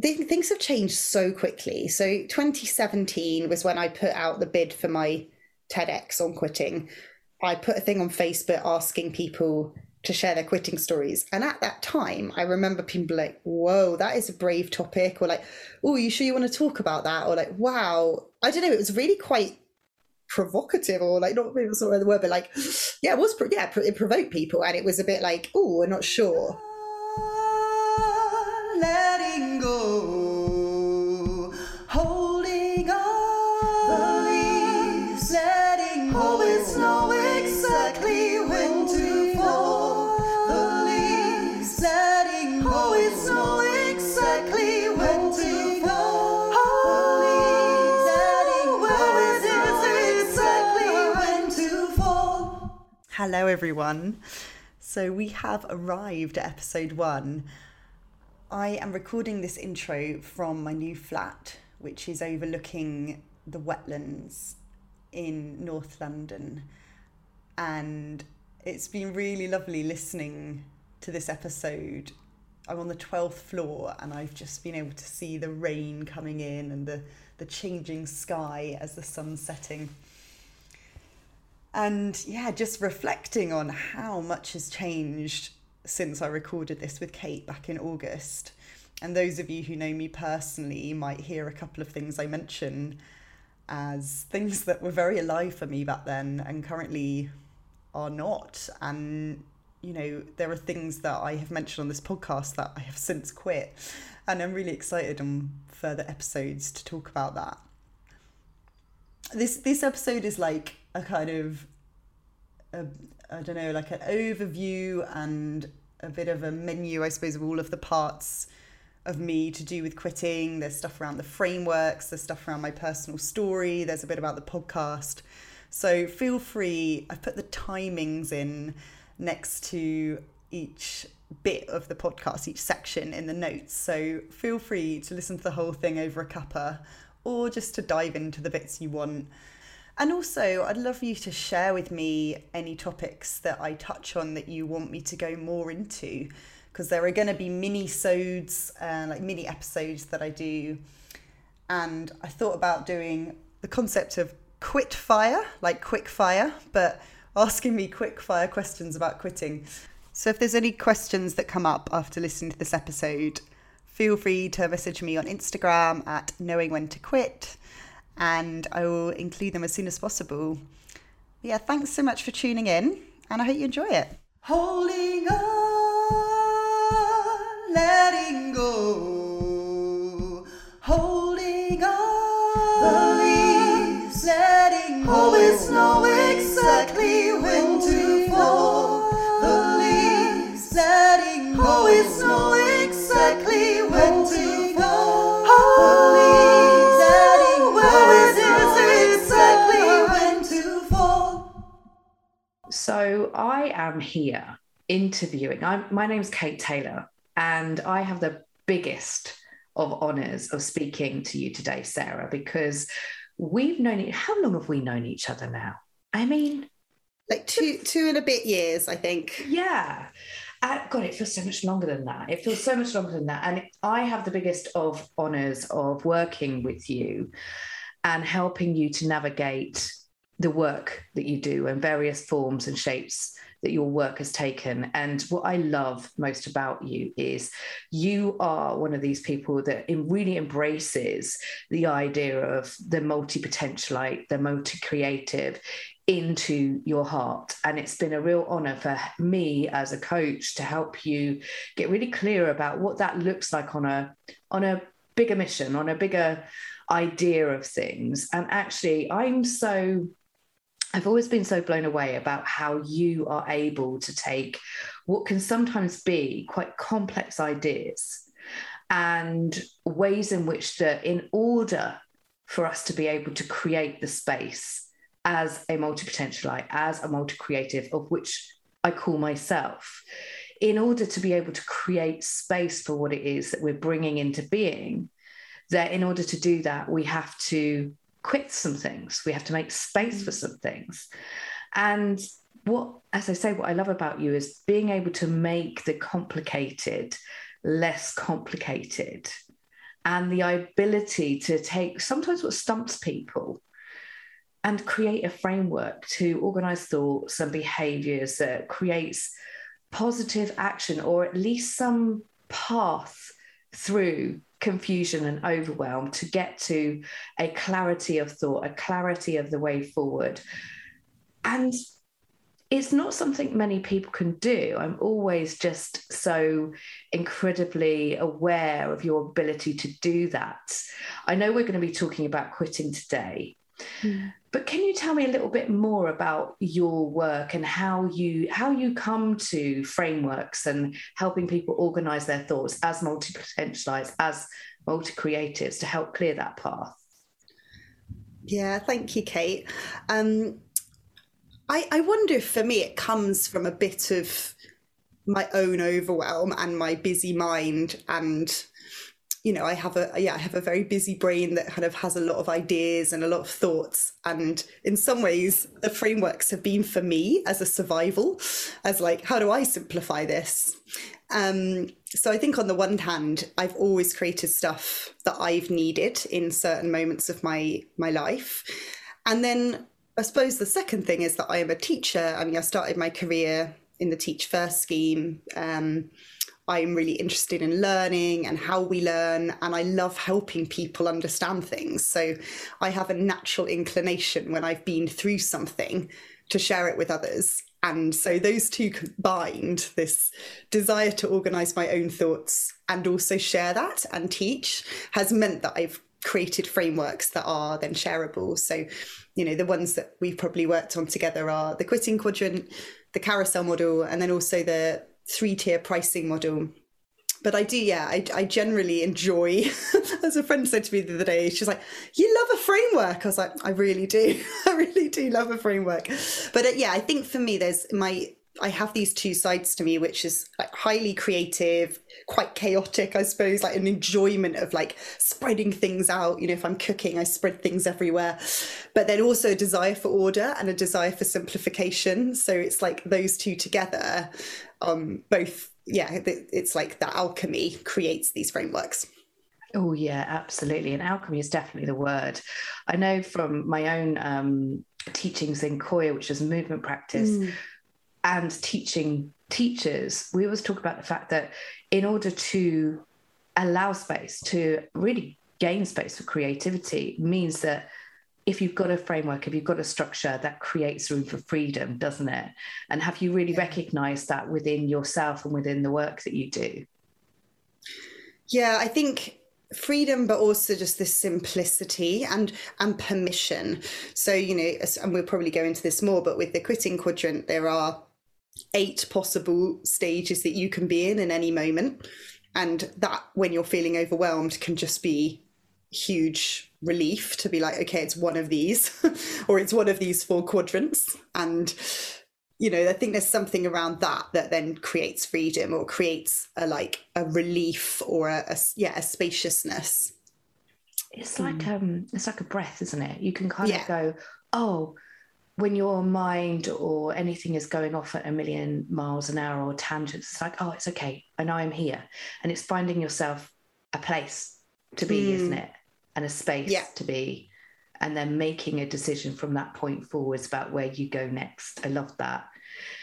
things have changed so quickly. So 2017 was when I put out the bid for my TEDx on quitting. I put a thing on Facebook asking people to share their quitting stories. And at that time, I remember people like, whoa, that is a brave topic, or like, oh, you sure you want to talk about that? Or like, wow. I don't know, it was really quite provocative or like not maybe sort of the word but like yeah it was yeah it provoked people and it was a bit like oh we're not sure Hello, everyone. So, we have arrived at episode one I am recording this intro from my new flat, which is overlooking the wetlands in North London. And it's been really lovely listening to this episode. I'm on the 12th floor and I've just been able to see the rain coming in and the, the changing sky as the sun's setting. And yeah, just reflecting on how much has changed since I recorded this with Kate back in August. And those of you who know me personally might hear a couple of things I mention as things that were very alive for me back then and currently are not. And, you know, there are things that I have mentioned on this podcast that I have since quit. And I'm really excited on further episodes to talk about that. This this episode is like a kind of I don't know, like an overview and a bit of a menu, I suppose, of all of the parts of me to do with quitting. There's stuff around the frameworks, there's stuff around my personal story, there's a bit about the podcast. So feel free, I've put the timings in next to each bit of the podcast, each section in the notes. So feel free to listen to the whole thing over a cuppa or just to dive into the bits you want and also, I'd love you to share with me any topics that I touch on that you want me to go more into, because there are going to be mini sodes, uh, like mini episodes that I do. And I thought about doing the concept of quit fire, like quick fire, but asking me quick fire questions about quitting. So if there's any questions that come up after listening to this episode, feel free to message me on Instagram at knowing when to quit and I will include them as soon as possible. Yeah, thanks so much for tuning in, and I hope you enjoy it. Holding on, letting go, holding on, the letting go. Always know exactly when to fall. The leaves, letting go. Always know So I am here interviewing. I'm, my name's Kate Taylor, and I have the biggest of honors of speaking to you today, Sarah, because we've known it. How long have we known each other now? I mean, like two two and a bit years, I think. Yeah. Uh, God, it feels so much longer than that. It feels so much longer than that. And I have the biggest of honors of working with you and helping you to navigate the work that you do and various forms and shapes that your work has taken. And what I love most about you is you are one of these people that really embraces the idea of the multi potentialite, the multi creative into your heart. And it's been a real honor for me as a coach to help you get really clear about what that looks like on a on a bigger mission, on a bigger idea of things. And actually, I'm so I've always been so blown away about how you are able to take what can sometimes be quite complex ideas and ways in which that in order for us to be able to create the space as a multi-potentialite, as a multi-creative, of which I call myself, in order to be able to create space for what it is that we're bringing into being, that in order to do that, we have to quit some things. We have to make space for mm. some things. And what, as I say, what I love about you is being able to make the complicated less complicated and the ability to take sometimes what stumps people and create a framework to organize thoughts and behaviors that creates positive action or at least some path through confusion and overwhelm to get to a clarity of thought, a clarity of the way forward. And it's not something many people can do. I'm always just so incredibly aware of your ability to do that. I know we're going to be talking about quitting today. Mm. But can you tell me a little bit more about your work and how you how you come to frameworks and helping people organize their thoughts as multi-potentialites, as multi-creatives to help clear that path? Yeah, thank you, Kate. Um, I, I wonder if for me it comes from a bit of my own overwhelm and my busy mind and you know, I have a yeah, I have a very busy brain that kind of has a lot of ideas and a lot of thoughts. And in some ways, the frameworks have been for me as a survival, as like, how do I simplify this? Um, so I think on the one hand, I've always created stuff that I've needed in certain moments of my my life. And then I suppose the second thing is that I am a teacher. I mean, I started my career in the Teach First scheme. Um, I'm really interested in learning and how we learn, and I love helping people understand things. So I have a natural inclination when I've been through something to share it with others. And so those two combined, this desire to organize my own thoughts and also share that and teach, has meant that I've created frameworks that are then shareable. So, you know, the ones that we've probably worked on together are the quitting quadrant, the carousel model, and then also the three tier pricing model. But I do, yeah, I, I generally enjoy, as a friend said to me the other day, she's like, You love a framework. I was like, I really do. I really do love a framework. But uh, yeah, I think for me, there's my, I have these two sides to me, which is like highly creative, quite chaotic, I suppose, like an enjoyment of like spreading things out. You know, if I'm cooking, I spread things everywhere. But then also a desire for order and a desire for simplification. So it's like those two together um, both yeah it's like that alchemy creates these frameworks oh yeah absolutely and alchemy is definitely the word i know from my own um, teachings in Qoya which is movement practice mm. And teaching teachers we always talk about the fact that in order to allow space to really gain space for creativity means that if you've got a framework, if you've got a structure, that creates room for freedom, doesn't it? And have you really recognized that within yourself and within the work that you do? Yeah, I think freedom but also just this simplicity and and permission so you know and we'll probably go into this more but with the quitting quadrant there are eight possible stages that you can be in in any moment and that when you're feeling overwhelmed can just be huge relief to be like, okay, it's one of these, or it's one of these four quadrants. And, you know, I think there's something around that that then creates freedom or creates a like a relief or a, a yeah, a spaciousness. It's like mm. um it's like a breath, isn't it? You can kind yeah. of go, oh, when your mind or anything is going off at a million miles an hour or tangents, it's like, oh, it's okay. I know I'm here. And it's finding yourself a place to be, mm. isn't it? and a space yeah. to be and then making a decision from that point forwards about where you go next. I love that.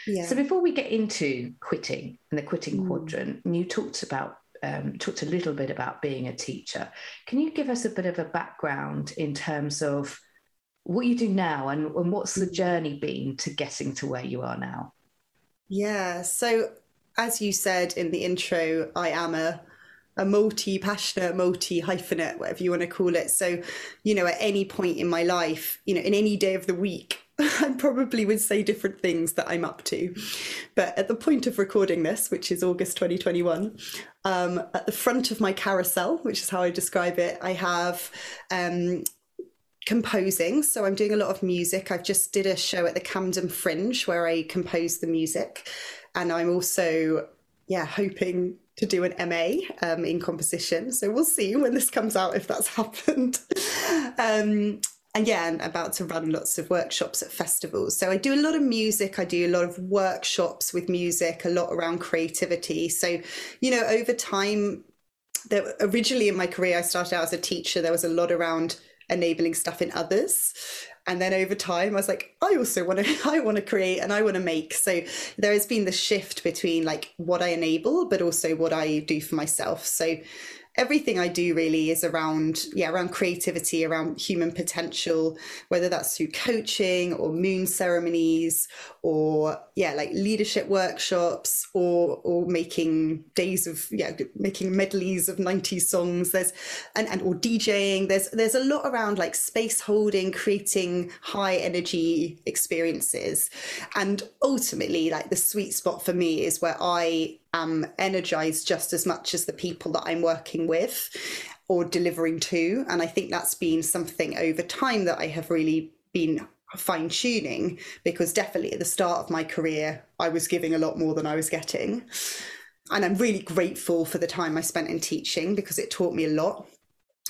Yeah. So before we get into quitting and the quitting mm. quadrant, you talked about um, talked a little bit about being a teacher. Can you give us a bit of a background in terms of what you do now and, and what's the mm. journey been to getting to where you are now? Yeah. So as you said in the intro, I am a a multi passionate, multi hyphenate, whatever you want to call it. So, you know, at any point in my life, you know, in any day of the week, I probably would say different things that I'm up to. But at the point of recording this, which is August 2021, um, at the front of my carousel, which is how I describe it, I have um, composing. So I'm doing a lot of music. I've just did a show at the Camden Fringe where I composed the music. And I'm also, yeah, hoping to do an MA um, in composition. So we'll see when this comes out if that's happened. um, and yeah, I'm about to run lots of workshops at festivals. So I do a lot of music, I do a lot of workshops with music, a lot around creativity. So, you know, over time, originally in my career, I started out as a teacher. There was a lot around enabling stuff in others. And then over time i was like i also want to i want to create and i want to make. So there has been the shift between like what i enable but also what i do for myself. So everything I do really is around yeah around creativity around human potential whether that's through coaching or moon ceremonies or yeah like leadership workshops or or making days of yeah making medleys of 90s songs. There's and, and or DJing. There's there's a lot around like space holding creating high energy experiences. And ultimately like the sweet spot for me is where I am energized just as much as the people that I'm working with or delivering to. And I think that's been something over time that I have really been fine tuning because definitely at the start of my career, I was giving a lot more than I was getting. And I'm really grateful for the time I spent in teaching because it taught me a lot.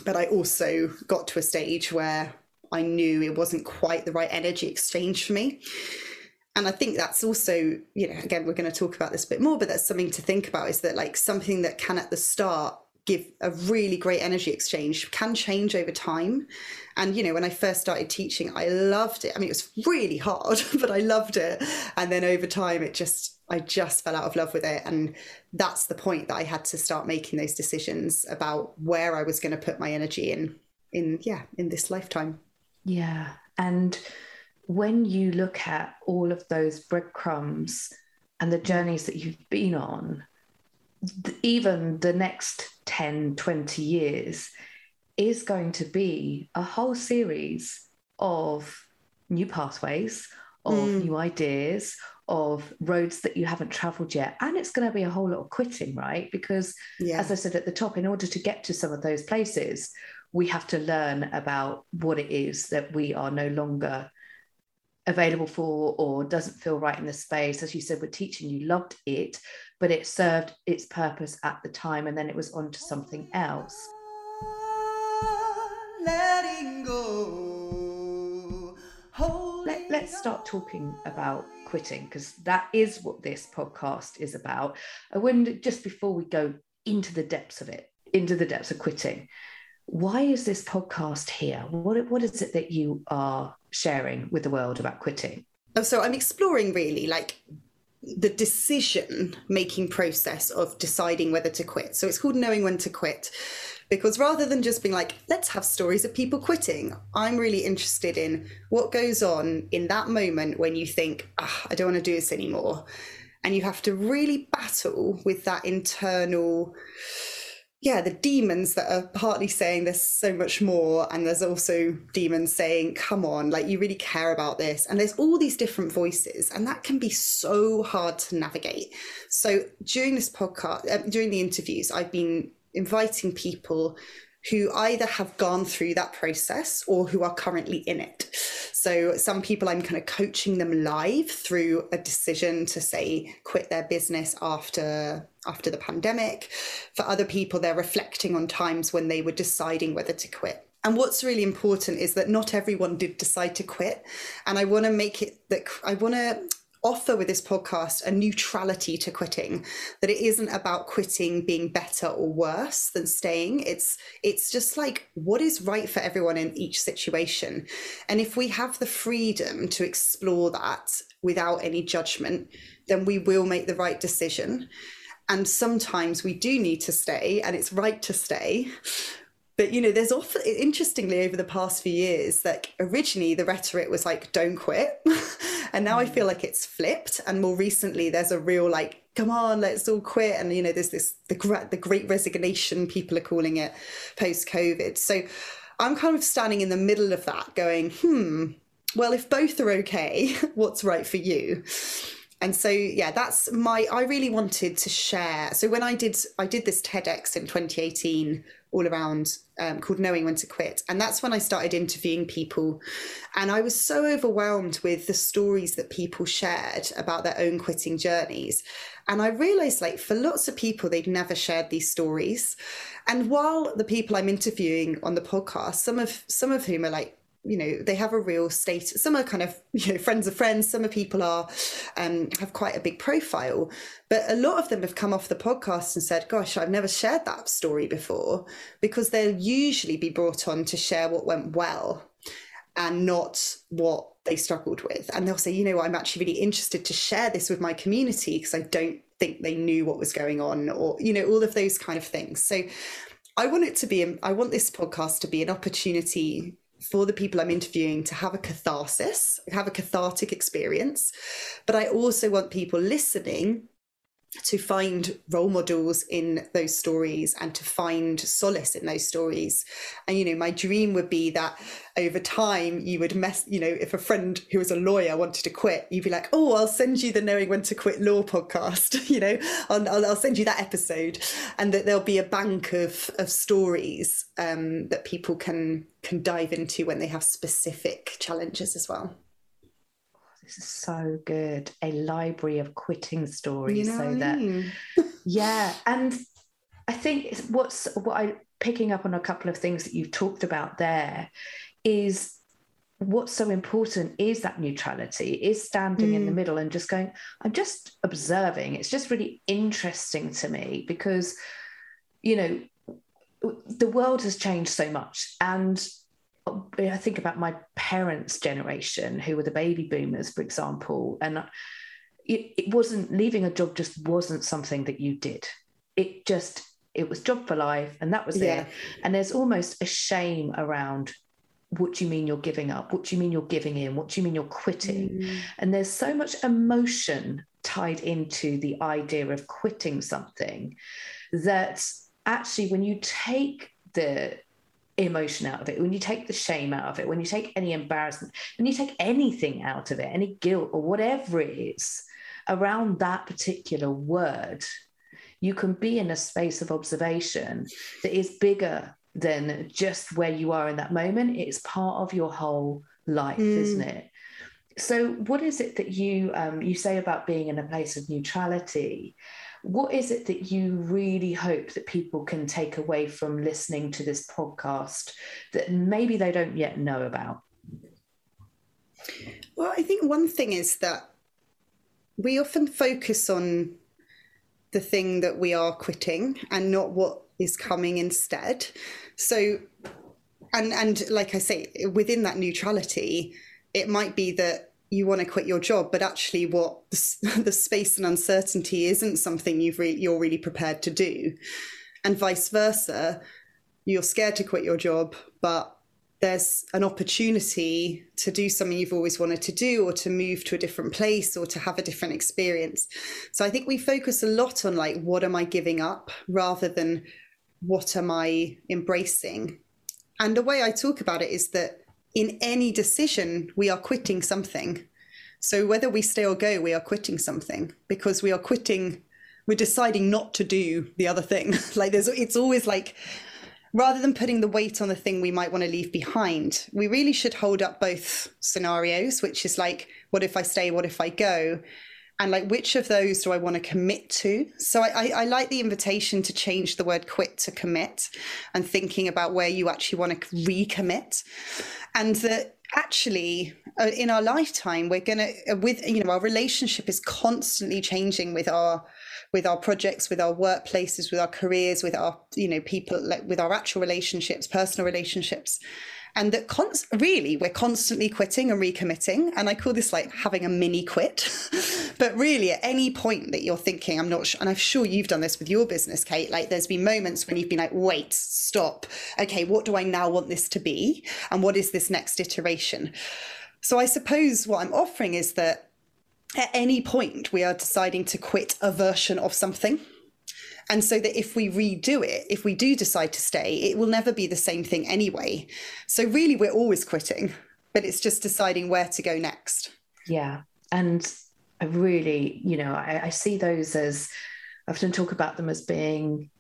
But I also got to a stage where I knew it wasn't quite the right energy exchange for me and I think that's also, you know, again, we're going to talk about this a bit more, but that's something to think about is that like something that can at the start give a really great energy exchange can change over time. And, you know, when I first started teaching, I loved it. I mean, it was really hard, but I loved it. And then over time, it just, I just fell out of love with it. And that's the point that I had to start making those decisions about where I was going to put my energy in, in, yeah, in this lifetime. Yeah. And, when you look at all of those breadcrumbs and the journeys that you've been on, even the next 10, 20 years is going to be a whole series of new pathways, of mm. new ideas, of roads that you haven't traveled yet. And it's going to be a whole lot of quitting, right? Because, yeah. as I said at the top, in order to get to some of those places, we have to learn about what it is that we are no longer available for or doesn't feel right in the space. As you said, with teaching, you loved it, but it served its purpose at the time and then it was on to something else. Letting go. Let, let's start talking about quitting because that is what this podcast is about. I wonder, just before we go into the depths of it, into the depths of quitting, why is this podcast here? What, what is it that you are sharing with the world about quitting? Oh, so I'm exploring really like the decision making process of deciding whether to quit. So it's called knowing when to quit. Because rather than just being like, let's have stories of people quitting, I'm really interested in what goes on in that moment when you think, oh, I don't want to do this anymore. And you have to really battle with that internal yeah, the demons that are partly saying there's so much more, and there's also demons saying, come on, like you really care about this. And there's all these different voices, and that can be so hard to navigate. So during this podcast, uh, during the interviews, I've been inviting people who either have gone through that process or who are currently in it. So some people I'm kind of coaching them live through a decision to say quit their business after after the pandemic. For other people they're reflecting on times when they were deciding whether to quit. And what's really important is that not everyone did decide to quit. And I want to make it that I want to offer with this podcast a neutrality to quitting that it isn't about quitting being better or worse than staying. It's it's just like what is right for everyone in each situation? And if we have the freedom to explore that without any judgment then we will make the right decision. And sometimes we do need to stay and it's right to stay. But you know there's often interestingly over the past few years like originally the rhetoric was like don't quit and now mm. i feel like it's flipped. And more recently there's a real like come on let's all quit. And you know there's this the great the great resignation people are calling it post covid so i'm kind of standing in the middle of that going hmm well if both are okay what's right for you? And so yeah that's my i really wanted to share. So when i did i did this tedx in 2018 all around um, called Knowing When to Quit. And that's when I started interviewing people. And I was so overwhelmed with the stories that people shared about their own quitting journeys. And I realized, like, for lots of people, they'd never shared these stories. And while the people I'm interviewing on the podcast, some of some of whom are like you know they have a real state some are kind of you know friends of friends some of people are um have quite a big profile but a lot of them have come off the podcast and said gosh i've never shared that story before because they'll usually be brought on to share what went well and not what they struggled with. And they'll say you know i'm actually really interested to share this with my community because i don't think they knew what was going on or you know all of those kind of things. So I want it to be, I want this podcast to be an opportunity for the people I'm interviewing to have a catharsis, have a cathartic experience. But I also want people listening to find role models in those stories and to find solace in those stories. And, you know, my dream would be that over time you would mess, you know, if a friend who was a lawyer wanted to quit, you'd be like, oh, I'll send you the Knowing When to Quit Law podcast, you know, I'll, I'll, send you that episode. And that there'll be a bank of, of stories um, that people can can dive into when they have specific challenges as well this is so good a library of quitting stories you know so that mean? yeah and i think what's what i picking up on a couple of things that you've talked about there is what's so important is that neutrality is standing mm. in the mm. middle and just going i'm just observing it's just really interesting to me because you know the world has changed so much and I think about my parents' generation, who were the baby boomers, for example, and it, it wasn't leaving a job just wasn't something that you did. It just it was job for life, and that was yeah. it. And there's almost a shame around what do you mean you're giving up? What do you mean you're giving in? What do you mean you're quitting? Mm. And there's so much emotion tied into the idea of quitting something that actually, when you take the emotion out of it, when you take the shame out of it, when you take any embarrassment, when you take anything out of it, any guilt or whatever it is around that particular word, you can be in a space of observation that is bigger than just where you are in that moment. It's part of your whole life, mm. isn't it? So, what is it that you um, you say about being in a place of neutrality? What is it that you really hope that people can take away from listening to this podcast that maybe they don't yet know about? Well, I think one thing is that we often focus on the thing that we are quitting and not what is coming instead. So, and and like I say, within that neutrality, it might be that you want to quit your job, but actually, what the, space and uncertainty isn't something you've re- you're really prepared to do, and vice versa. You're scared to quit your job, but there's an opportunity to do something you've always wanted to do, or to move to a different place, or to have a different experience. So I think we focus a lot on like, what am I giving up, rather than what am I embracing. And the way I talk about it is that in any decision, we are quitting something. So whether we stay or go, we are quitting something because we are quitting, we're deciding not to do the other thing. like there's, it's always like, rather than putting the weight on the thing we might want to leave behind, we really should hold up both scenarios, which is like, what if I stay? What if I go? And like which of those do I want to commit to? So I, I, I, like the invitation to change the word quit to commit and thinking about where you actually want to recommit. And that actually uh, in our lifetime, we're to, uh, with, you know, our relationship is constantly changing with our with our projects with our workplaces with our careers with our you know people like with our actual relationships personal relationships and that const- really we're constantly quitting and recommitting and i call this like having a mini quit. But really at any point that you're thinking i'm not sure and i'm sure you've done this with your business kate like there's been moments when you've been like wait stop. Okay what do i now want this to be? And what is this next iteration? So i suppose what i'm offering is that at any point we are deciding to quit a version of something and so that if we redo it, if we do decide to stay, it will never be the same thing anyway. So really, we're always quitting, but it's just deciding where to go next. Yeah. And I really, you know, I, I see those as, I often talk about them as being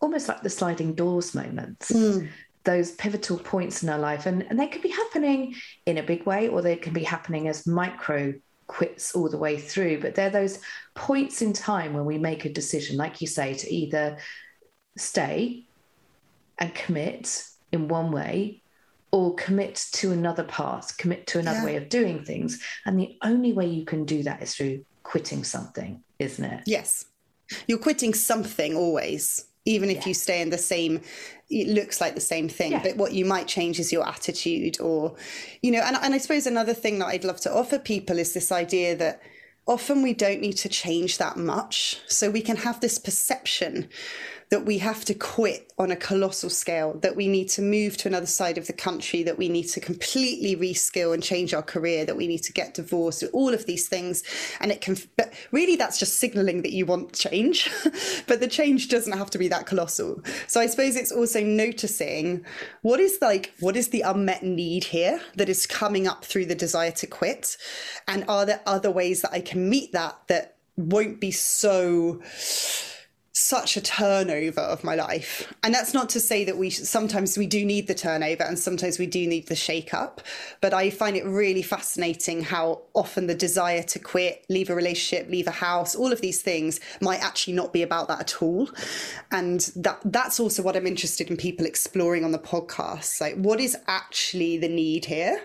almost like the sliding doors moments. Mm those pivotal points in our life and, and they could be happening in a big way or they can be happening as micro quits all the way through, but they're those points in time when we make a decision, like you say, to either stay and commit in one way or commit to another path, commit to another Yeah. way of doing things. And the only way you can do that is through quitting something, isn't it? Yes. You're quitting something always, even if Yeah. you stay in the same, it looks like the same thing. Yeah. But what you might change is your attitude, or, you know, and, and I suppose another thing that I'd love to offer people is this idea that often we don't need to change that much. So we can have this perception that we have to quit on a colossal scale, that we need to move to another side of the country, that we need to completely reskill and change our career, that we need to get divorced, all of these things. And it can, but really that's just signaling that you want change. but the change doesn't have to be that colossal. So I suppose it's also noticing what is like, what is the unmet need here that is coming up through the desire to quit? And are there other ways that I can meet that that won't be so such a turnover of my life. And that's not to say that we sometimes we do need the turnover and sometimes we do need the shake up. But I find it really fascinating how often the desire to quit, leave a relationship, leave a house, all of these things might actually not be about that at all. And that that's also what I'm interested in people exploring on the podcast. Like what is actually the need here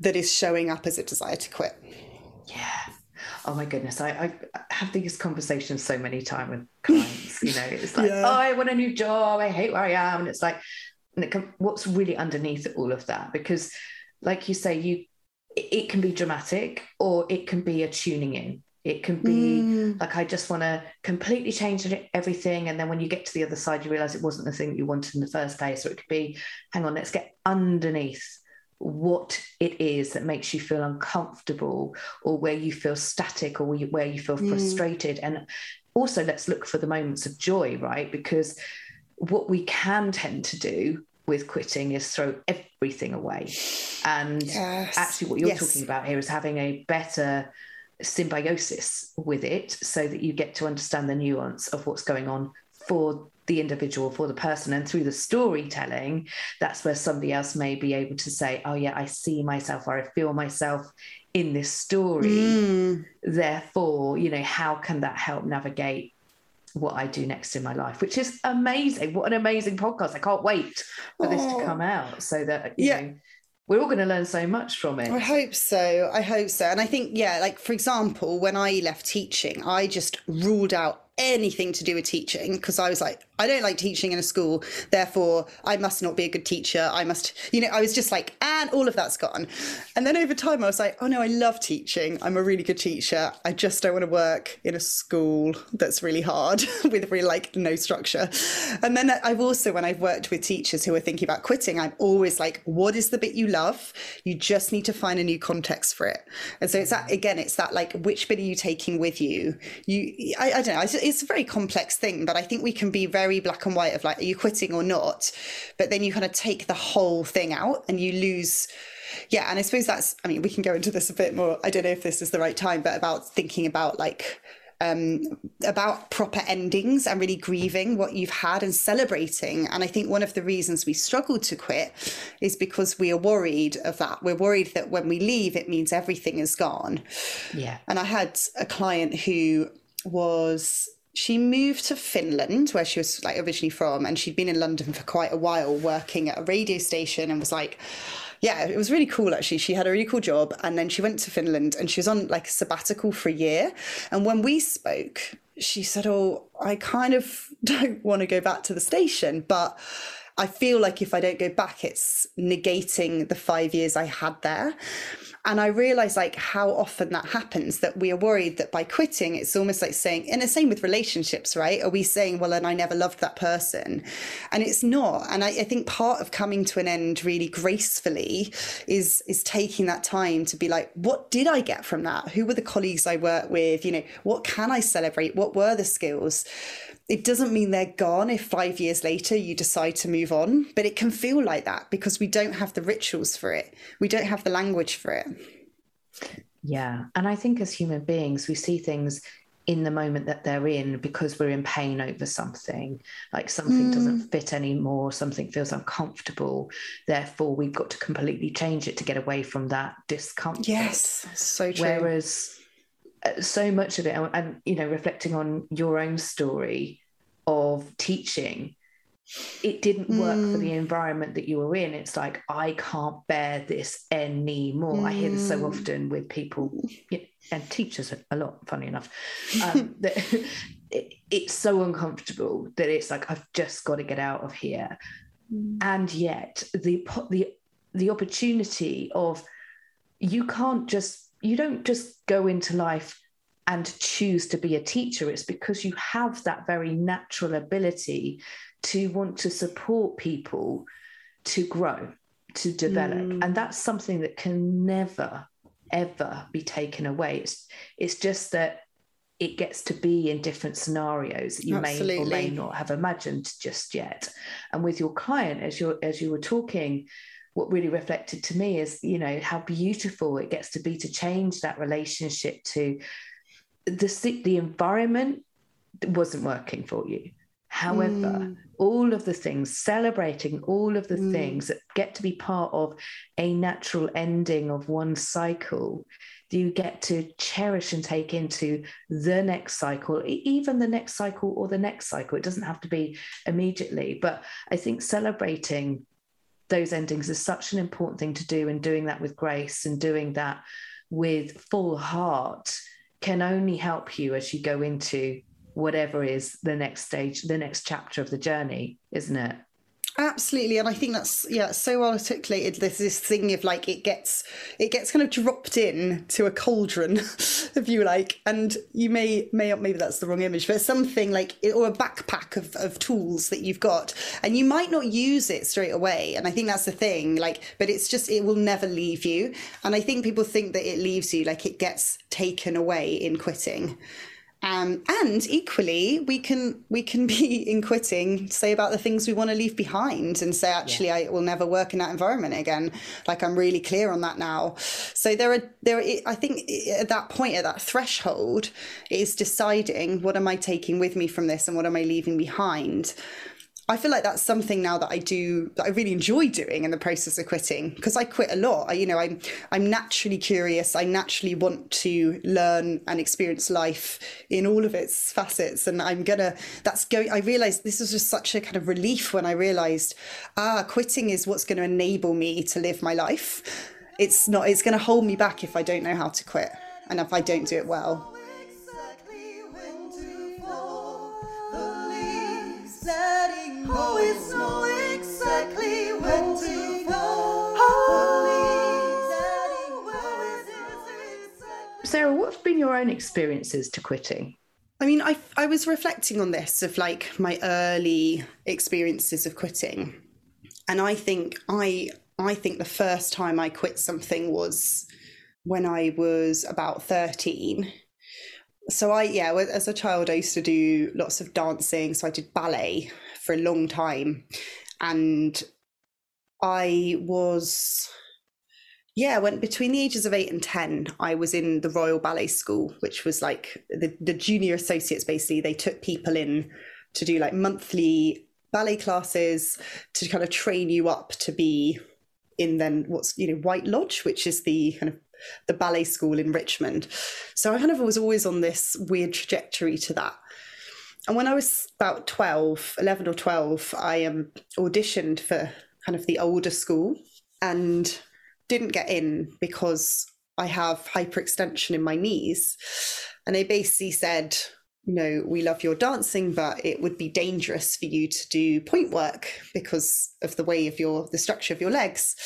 that is showing up as a desire to quit? Yeah. Oh my goodness. I, I have these conversations so many times with clients. You know, it's like, Yeah. oh, I want a new job. I hate where I am. And it's like, and it can, what's really underneath all of that? Because, like you say, you it, can be dramatic or it can be a tuning in. It can be Mm. like I just want to completely change everything, and then when you get to the other side, you realize it wasn't the thing that you wanted in the first place. Or it could be, hang on, let's get underneath what it is that makes you feel uncomfortable or where you feel static or where you, where you feel Mm. frustrated and also let's look for the moments of joy right because what we can tend to do with quitting is throw everything away and Yes. actually what you're Yes. talking about here is having a better symbiosis with it so that you get to understand the nuance of what's going on for the individual for the person and through the storytelling that's where somebody else may be able to say oh yeah i see myself or i feel myself in this story Mm. therefore you know how can that help navigate what i do next in my life which is amazing what an amazing podcast i can't wait for this Oh. to come out so that you Yeah. know we're all going to learn so much from it I hope so. I hope so. And I think, yeah, like for example, when I left teaching, I just ruled out anything to do with teaching because I was like, I don't like teaching in a school. Therefore, I must not be a good teacher. I must, you know, I was just like, and all of that's gone. And then over time, I was like, oh no, I love teaching. I'm a really good teacher. I just don't want to work in a school that's really hard with really like no structure. And then I've also, when I've worked with teachers who are thinking about quitting, I'm always like, what is the bit you love? You just need to find a new context for it. And so it's that, again, it's that like, which bit are you taking with you? You, I, I don't know. It's, it's a very complex thing, but I think we can be very black and white of like, are you quitting or not? But then you kind of take the whole thing out and you lose yeah and i suppose that's i mean we can go into this a bit more. I don't know if this is the right time but about thinking about like um about proper endings and really grieving what you've had and celebrating. And i think one of the reasons we struggle to quit is because we are worried of that. We're worried that when we leave it means everything is gone. Yeah. And I had a client who was she moved to Finland where she was like originally from and she'd been in London for quite a while working at a radio station and was like yeah, it was really cool actually. She had a really cool job and then she went to Finland and she was on like a sabbatical for a year. And when we spoke, she said, Oh, I kind of don't want to go back to the station, but I feel like if I don't go back, it's negating the five years I had there. And I realize like how often that happens that we are worried that by quitting, it's almost like saying, and the same with relationships, right? Are we saying, well, and I never loved that person? And it's not. And I, I think part of coming to an end really gracefully is is taking that time to be like, what did I get from that? Who were the colleagues I worked with? You know, what can I celebrate? What were the skills? It doesn't mean they're gone if five years later you decide to move on, but it can feel like that because we don't have the rituals for it. We don't have the language for it. Yeah. And I think as human beings, we see things in the moment that they're in because we're in pain over something, like something Mm. doesn't fit anymore, something feels uncomfortable. Therefore, we've got to completely change it to get away from that discomfort. Yes, so true. Whereas so much of it, and, and you know, reflecting on your own story of teaching, it didn't work mm. for the mm. environment that you were in. It's like, I can't bear this anymore. Mm. I hear this so mm. often with people and teachers a lot, funny enough, um, that it, it's so uncomfortable that it's like, I've just got to get out of here. Mm. And yet the, the, the opportunity of you can't just, you don't just go into life and choose to be a teacher. It's because you have that very natural ability to want to support people to grow, to develop. Mm. And that's something that can never, ever be taken away. It's, it's just that it gets to be in different scenarios that you Absolutely. may or may not have imagined just yet. And with your client, as you as you were talking, what really reflected to me is, you know, how beautiful it gets to be to change that relationship to the the environment wasn't working for you However, mm. all of the things, celebrating all of the mm. things that get to be part of a natural ending of one cycle, you get to cherish and take into the next cycle, even the next cycle or the next cycle. It doesn't have to be immediately. But I think celebrating those endings is such an important thing to do, and doing that with grace and doing that with full heart can only help you as you go into whatever is the next stage, the next chapter of the journey, isn't it? Absolutely, and I think that's yeah so well articulated. There's this thing of like it gets it gets kind of dropped in to a cauldron, if you like, and you may may maybe that's the wrong image, but something like or a backpack of, of tools that you've got, and you might not use it straight away. And I think that's the thing, like, but it's just it will never leave you. And I think people think that it leaves you, like it gets taken away in quitting. Um, and equally, we can we can be in quitting say about the things we want to leave behind and say actually yeah. I will never work in that environment again. Like I'm really clear on that now. So there are there. Are, I think at that point at that threshold is deciding what am I taking with me from this and what am I leaving behind. I feel like that's something now that I do that I really enjoy doing in the process of quitting because I quit a lot. I, you know, I'm I'm naturally curious. I naturally want to learn and experience life in all of its facets, and I'm gonna. That's going. I realized this was just such a kind of relief when I realized, ah, quitting is what's going to enable me to live my life. It's not. It's going to hold me back if I don't know how to quit and if I don't do it well. Oh, always know exactly when to Sarah, what have been your own experiences to quitting? I mean, I, I was reflecting on this of like my early experiences of quitting. And I think I I think the first time I quit something was when I was about 13 so I yeah, as a child I used to do lots of dancing. So I did ballet for a long time, and I was yeah, went between the ages of eight and ten. I was in the Royal Ballet School, which was like the the junior associates. Basically, they took people in to do like monthly ballet classes to kind of train you up to be in then what's you know White Lodge, which is the kind of the ballet school in Richmond. So I kind of was always on this weird trajectory to that. And when I was about 12, 11 or 12, I um, auditioned for kind of the older school and didn't get in because I have hyperextension in my knees. And they basically said, you know, we love your dancing, but it would be dangerous for you to do pointe work because of the way of your the structure of your legs.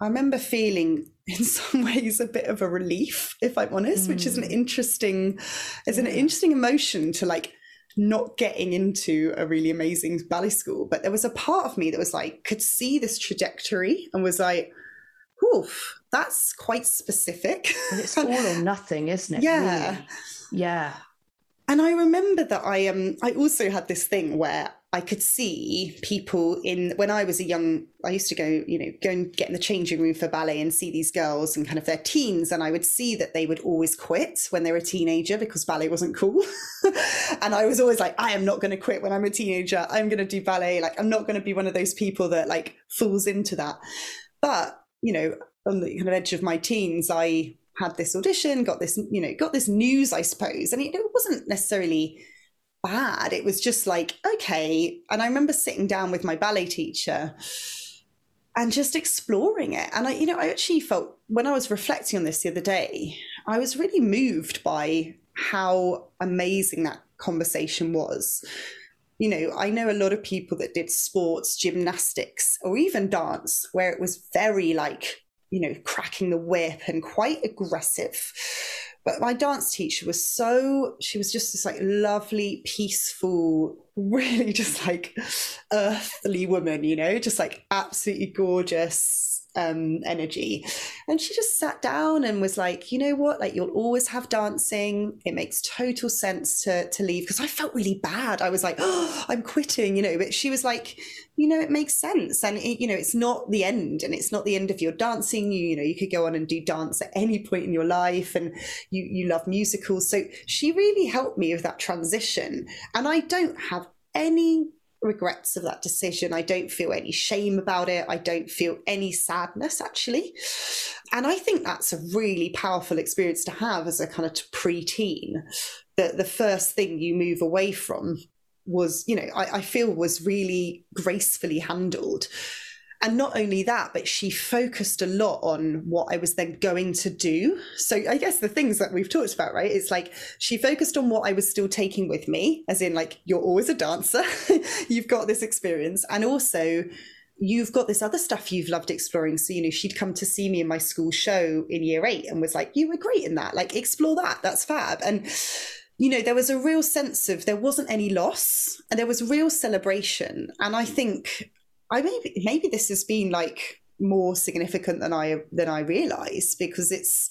I remember feeling in some ways a bit of a relief, if I'm honest, mm. which is an mm. interesting, is an interesting emotion to like not getting into a really amazing ballet school. But there was a part of me that was like, could see this trajectory and was like, oof, that's quite specific. it's all or nothing, isn't it? Yeah. Really? Yeah. And I remember that I um I also had this thing where I could see people in when I was a young I used to go, you know, go and get in the changing room for ballet and see these girls and kind of their teens and I would see that they would always quit when they were a teenager because ballet wasn't cool. and I was always like I am not going to quit when I'm a teenager. I'm going to do ballet. Like I'm not going to be one of those people that like falls into that. But, you know, on the kind of edge of my teens, I had this audition, got this, you know, got this news, I suppose. And it, it wasn't necessarily bad. It was just like, okay. And I remember sitting down with my ballet teacher and just exploring it. And I, you know, I actually felt when I was reflecting on this the other day, I was really moved by how amazing that conversation was. You know, I know a lot of people that did sports, gymnastics, or even dance, where it was very like, you know, cracking the whip and quite aggressive. But my dance teacher was so, she was just this like lovely, peaceful, really just like earthly woman, you know, just like absolutely gorgeous, um, energy. And she just sat down and was like, you know what? Like you'll always have dancing. It makes total sense to to leave because I felt really bad. I was like, oh, I'm quitting, you know. But she was like, you know, it makes sense, and it, you know, it's not the end, and it's not the end of your dancing. You you know, you could go on and do dance at any point in your life, and you you love musicals. So she really helped me with that transition, and I don't have any regrets of that decision. I don't feel any shame about it. I don't feel any sadness, actually. And I think that's a really powerful experience to have as a kind of preteen. That the first thing you move away from was, you know, I, I feel was really gracefully handled and not only that, but she focused a lot on what I was then going to do. So I guess the things that we've talked about, right? It's like she focused on what I was still taking with me, as in, like, you're always a dancer, you've got this experience. And also, you've got this other stuff you've loved exploring. So, you know, she'd come to see me in my school show in year eight and was like, you were great in that. Like, explore that. That's fab. And, you know, there was a real sense of there wasn't any loss and there was real celebration. And I think I maybe maybe this has been like more significant than I than I realized because it's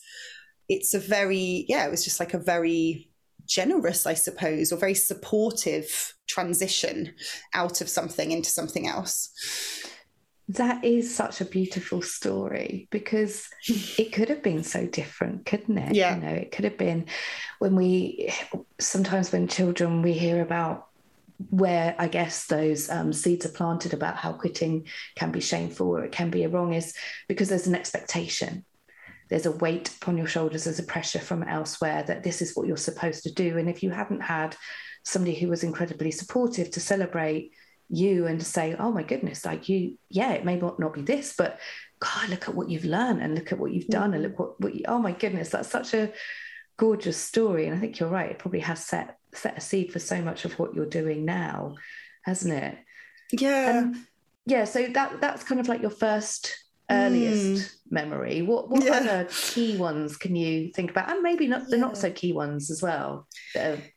it's a very yeah it was just like a very generous I suppose or very supportive transition out of something into something else. That is such a beautiful story because it could have been so different, couldn't it? Yeah. You know, it could have been when we sometimes when children we hear about where I guess those um, seeds are planted about how quitting can be shameful or it can be wrong is because there's an expectation. There's a weight upon your shoulders, there's a pressure from elsewhere that this is what you're supposed to do. And if you hadn't had somebody who was incredibly supportive to celebrate you and to say, oh my goodness, like you, yeah, it may not be this, but God, look at what you've learned and look at what you've done and look what, what you, oh my goodness, that's such a gorgeous story. And I think you're right, it probably has set set a seed for so much of what you're doing now, hasn't it? Yeah. Um, yeah. So that that's kind of like your first earliest mm. memory. What what yeah. other key ones can you think about? And maybe not the not so key ones as well.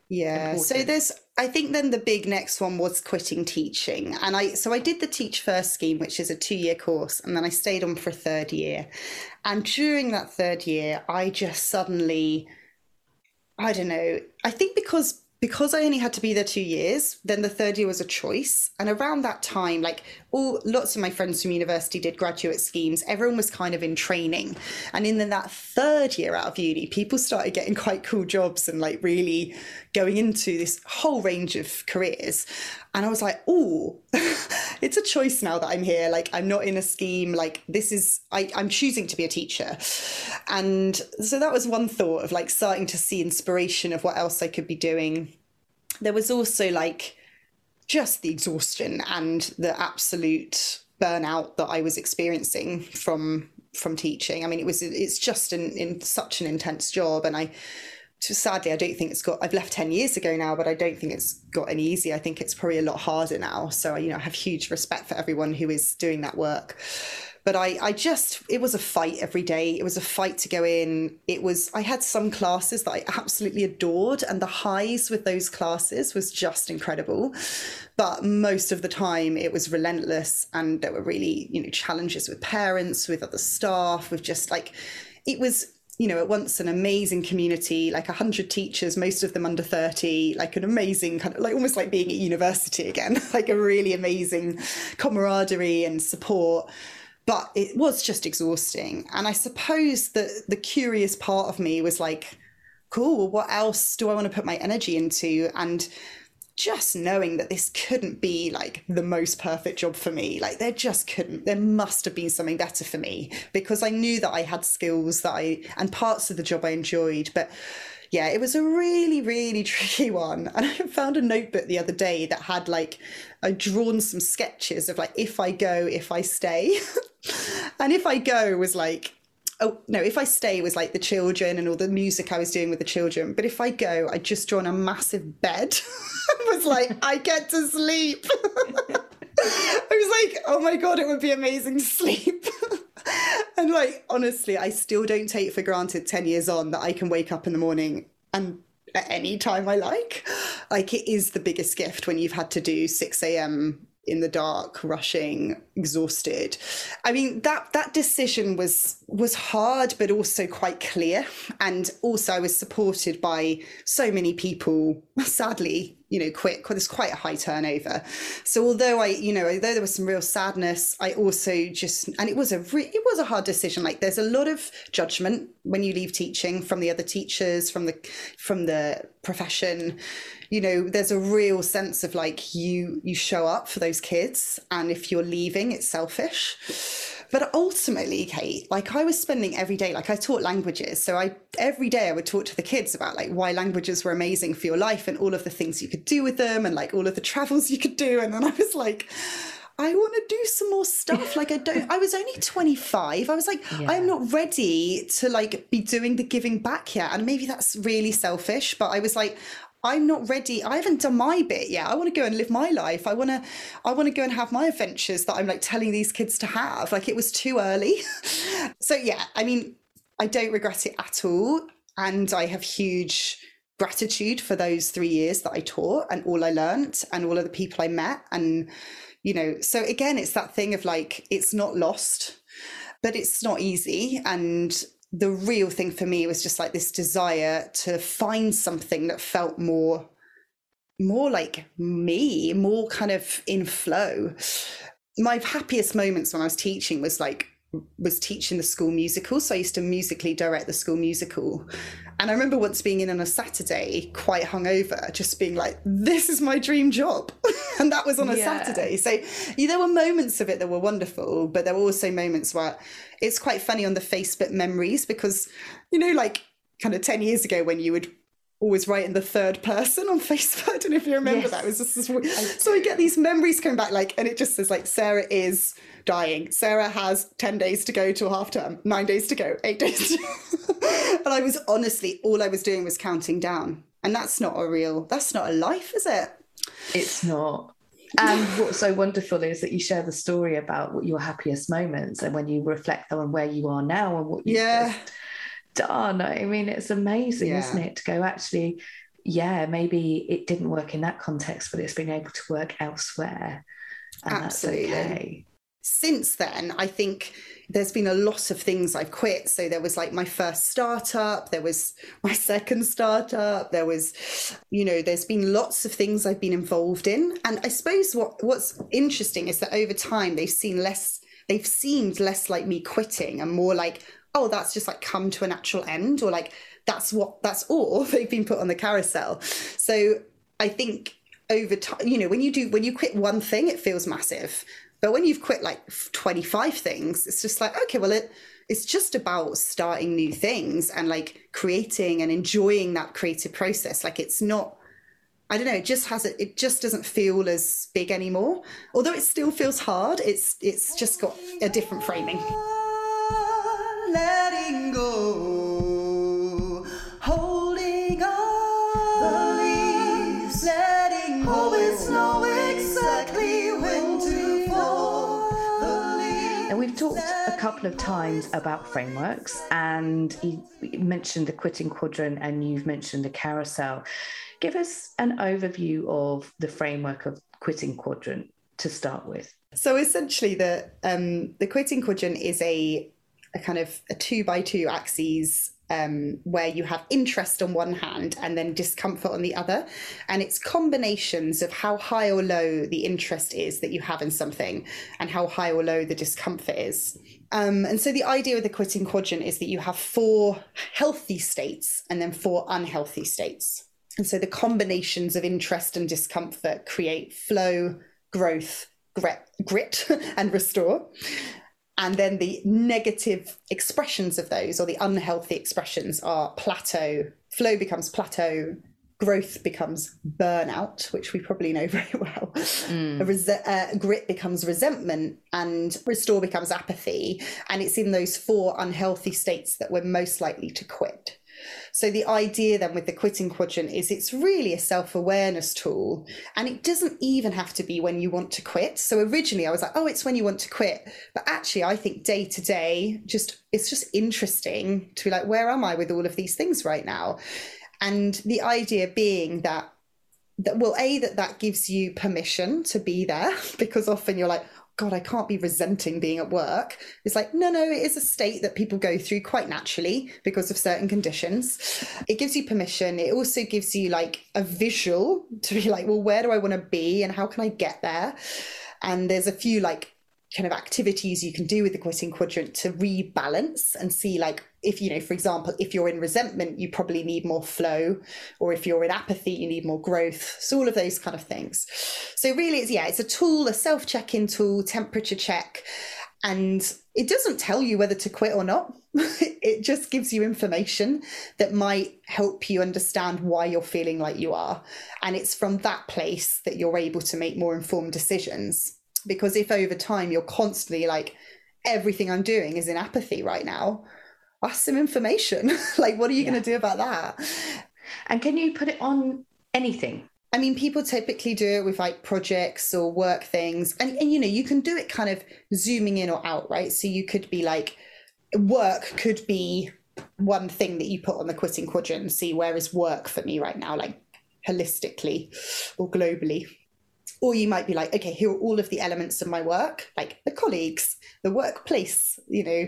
Yeah. Important. So there's I think then the big next one was quitting teaching. And I so I did the Teach First scheme, which is a two-year course, and then I stayed on for a third year. And during that third year, I just suddenly I don't know. I think because because I only had to be there two years, then the third year was a choice. And around that time, like all lots of my friends from university did graduate schemes. Everyone was kind of in training. And in that third year out of uni, people started getting quite cool jobs and like really going into this whole range of careers. And I was like, oh, it's a choice now that I'm here. Like I'm not in a scheme. Like this is I, I'm choosing to be a teacher. And so that was one thought of like starting to see inspiration of what else I could be doing. There was also like just the exhaustion and the absolute burnout that I was experiencing from from teaching. I mean, it was it's just in, in such an intense job, and I sadly, I don't think it's got. I've left ten years ago now, but I don't think it's got any easier. I think it's probably a lot harder now. So you know, I have huge respect for everyone who is doing that work. But I, I just, it was a fight every day. It was a fight to go in. It was, I had some classes that I absolutely adored, and the highs with those classes was just incredible. But most of the time, it was relentless, and there were really, you know, challenges with parents, with other staff, with just like, it was you know, at once an amazing community, like 100 teachers, most of them under 30, like an amazing kind of like almost like being at university again, like a really amazing camaraderie and support. But it was just exhausting. And I suppose that the curious part of me was like, cool, what else do I want to put my energy into? And just knowing that this couldn't be like the most perfect job for me like there just couldn't there must have been something better for me because i knew that i had skills that i and parts of the job i enjoyed but yeah, it was a really, really tricky one. And I found a notebook the other day that had like, I'd drawn some sketches of like, if I go, if I stay. and if I go was like, oh no, if I stay was like the children and all the music I was doing with the children. But if I go, I'd just drawn a massive bed. was like, I get to sleep. I was like, oh my God, it would be amazing to sleep. and like, honestly, I still don't take for granted 10 years on that I can wake up in the morning and at any time I like. Like, it is the biggest gift when you've had to do 6 a.m in the dark rushing exhausted. I mean that that decision was was hard but also quite clear. And also i was supported by so many people. Sadly you know quick there's quite a high turnover. So although i you know although there was some real sadness i also just and it was a re- it was a hard decision. Like there's a lot of judgment when you leave teaching from the other teachers from the from the profession you know there's a real sense of like you you show up for those kids and if you're leaving it's selfish but ultimately kate like i was spending every day like i taught languages so i every day i would talk to the kids about like why languages were amazing for your life and all of the things you could do with them and like all of the travels you could do and then i was like I want to do some more stuff. Like I don't I was only 25. I was like, yeah. I'm not ready to like be doing the giving back yet. And maybe that's really selfish, but I was like, I'm not ready. I haven't done my bit yet. I want to go and live my life. I want to I want to go and have my adventures that I'm like telling these kids to have. Like it was too early. so yeah, I mean, I don't regret it at all and I have huge gratitude for those 3 years that I taught and all I learned and all of the people I met and you know, so again it's that thing of like it's not lost but it's not easy and the real thing for me was just like this desire to find something that felt more more like me more kind of in flow. My happiest moments when i was teaching was like was teaching the school musical. So i used to musically direct the school musical and I remember once being in on a Saturday, quite hungover, just being like, this is my dream job. and that was on a yeah. Saturday. So yeah, there were moments of it that were wonderful, but there were also moments where it's quite funny on the Facebook memories because, you know, like kind of 10 years ago when you would always write in the third person on Facebook. I don't know if you remember yes. that. It was just this, so I get these memories coming back, like, and it just says like Sarah is dying. Sarah has 10 days to go to half term, nine days to go, eight days. to and I was honestly, all I was doing was counting down. And that's not a real, that's not a life, is it? It's not. And what's so wonderful is that you share the story about what your happiest moments and when you reflect on where you are now and what you've yeah. done. I mean, it's amazing, yeah. isn't it? To go actually, yeah, maybe it didn't work in that context, but it's been able to work elsewhere. And Absolutely. That's okay since then, I think there's been a lot of things I've quit. So there was like my first startup, there was my second startup, there was, you know, there's been lots of things I've been involved in. And I suppose what what's interesting is that over time they've seen less, they've seemed less like me quitting and more like, oh, that's just like come to a natural end, or like that's what that's all they've been put on the carousel. So I think over time, you know, when you do when you quit one thing, it feels massive. But when you've quit like 25 things, it's just like, okay, well, it it's just about starting new things and like creating and enjoying that creative process. Like it's not I don't know, it just has it it just doesn't feel as big anymore. Although it still feels hard, it's it's just got a different framing. Couple of times about frameworks, and you mentioned the quitting quadrant and you've mentioned the carousel. Give us an overview of the framework of quitting quadrant to start with. So essentially, the um, the quitting quadrant is a a kind of a two by two axes um, where you have interest on one hand and then discomfort on the other. And it's combinations of how high or low the interest is that you have in something and how high or low the discomfort is. Um, and so the idea of the quitting quadrant is that you have four healthy states and then four unhealthy states. And so the combinations of interest and discomfort create flow, growth, grit, grit and restore and then the negative expressions of those or the unhealthy expressions are plateau flow becomes plateau, growth becomes burnout, which we probably know very well. Mm. Res- uh, grit becomes resentment, and restore becomes apathy. And it's in those four unhealthy states that we're most likely to quit. So the idea then with the quitting quadrant is it's really a self-awareness tool and it doesn't even have to be when you want to quit. So originally I was like, oh, it's when you want to quit. But actually I think day to day, just it's just interesting to be like, where am I with all of these things right now? And the idea being that that well a that that gives you permission to be there because often you're like God, I can't be resenting being at work. It's like, no, no, it is a state that people go through quite naturally because of certain conditions. It gives you permission. It also gives you like a visual to be like, well, where do I want to be and how can I get there? And there's a few like kind of activities you can do with the quitting quadrant to rebalance and see like if you know for example if you're in resentment you probably need more flow or if you're in apathy you need more growth. So all of those kind of things. So really it's yeah it's a tool a self check-in tool temperature check. And it doesn't tell you whether to quit or not. It just gives you information that might help you understand why you're feeling like you are. And it's from that place that you're able to make more informed decisions. Because if over time you're constantly like, everything I'm doing is in apathy right now, that's some information. like, what are you yeah. going to do about that? And can you put it on anything? I mean, people typically do it with like projects or work things. And, and, you know, you can do it kind of zooming in or out, right? So you could be like, work could be one thing that you put on the quitting quadrant and see where is work for me right now, like holistically or globally. Or you might be like, okay, here are all of the elements of my work, like the colleagues, the workplace, you know,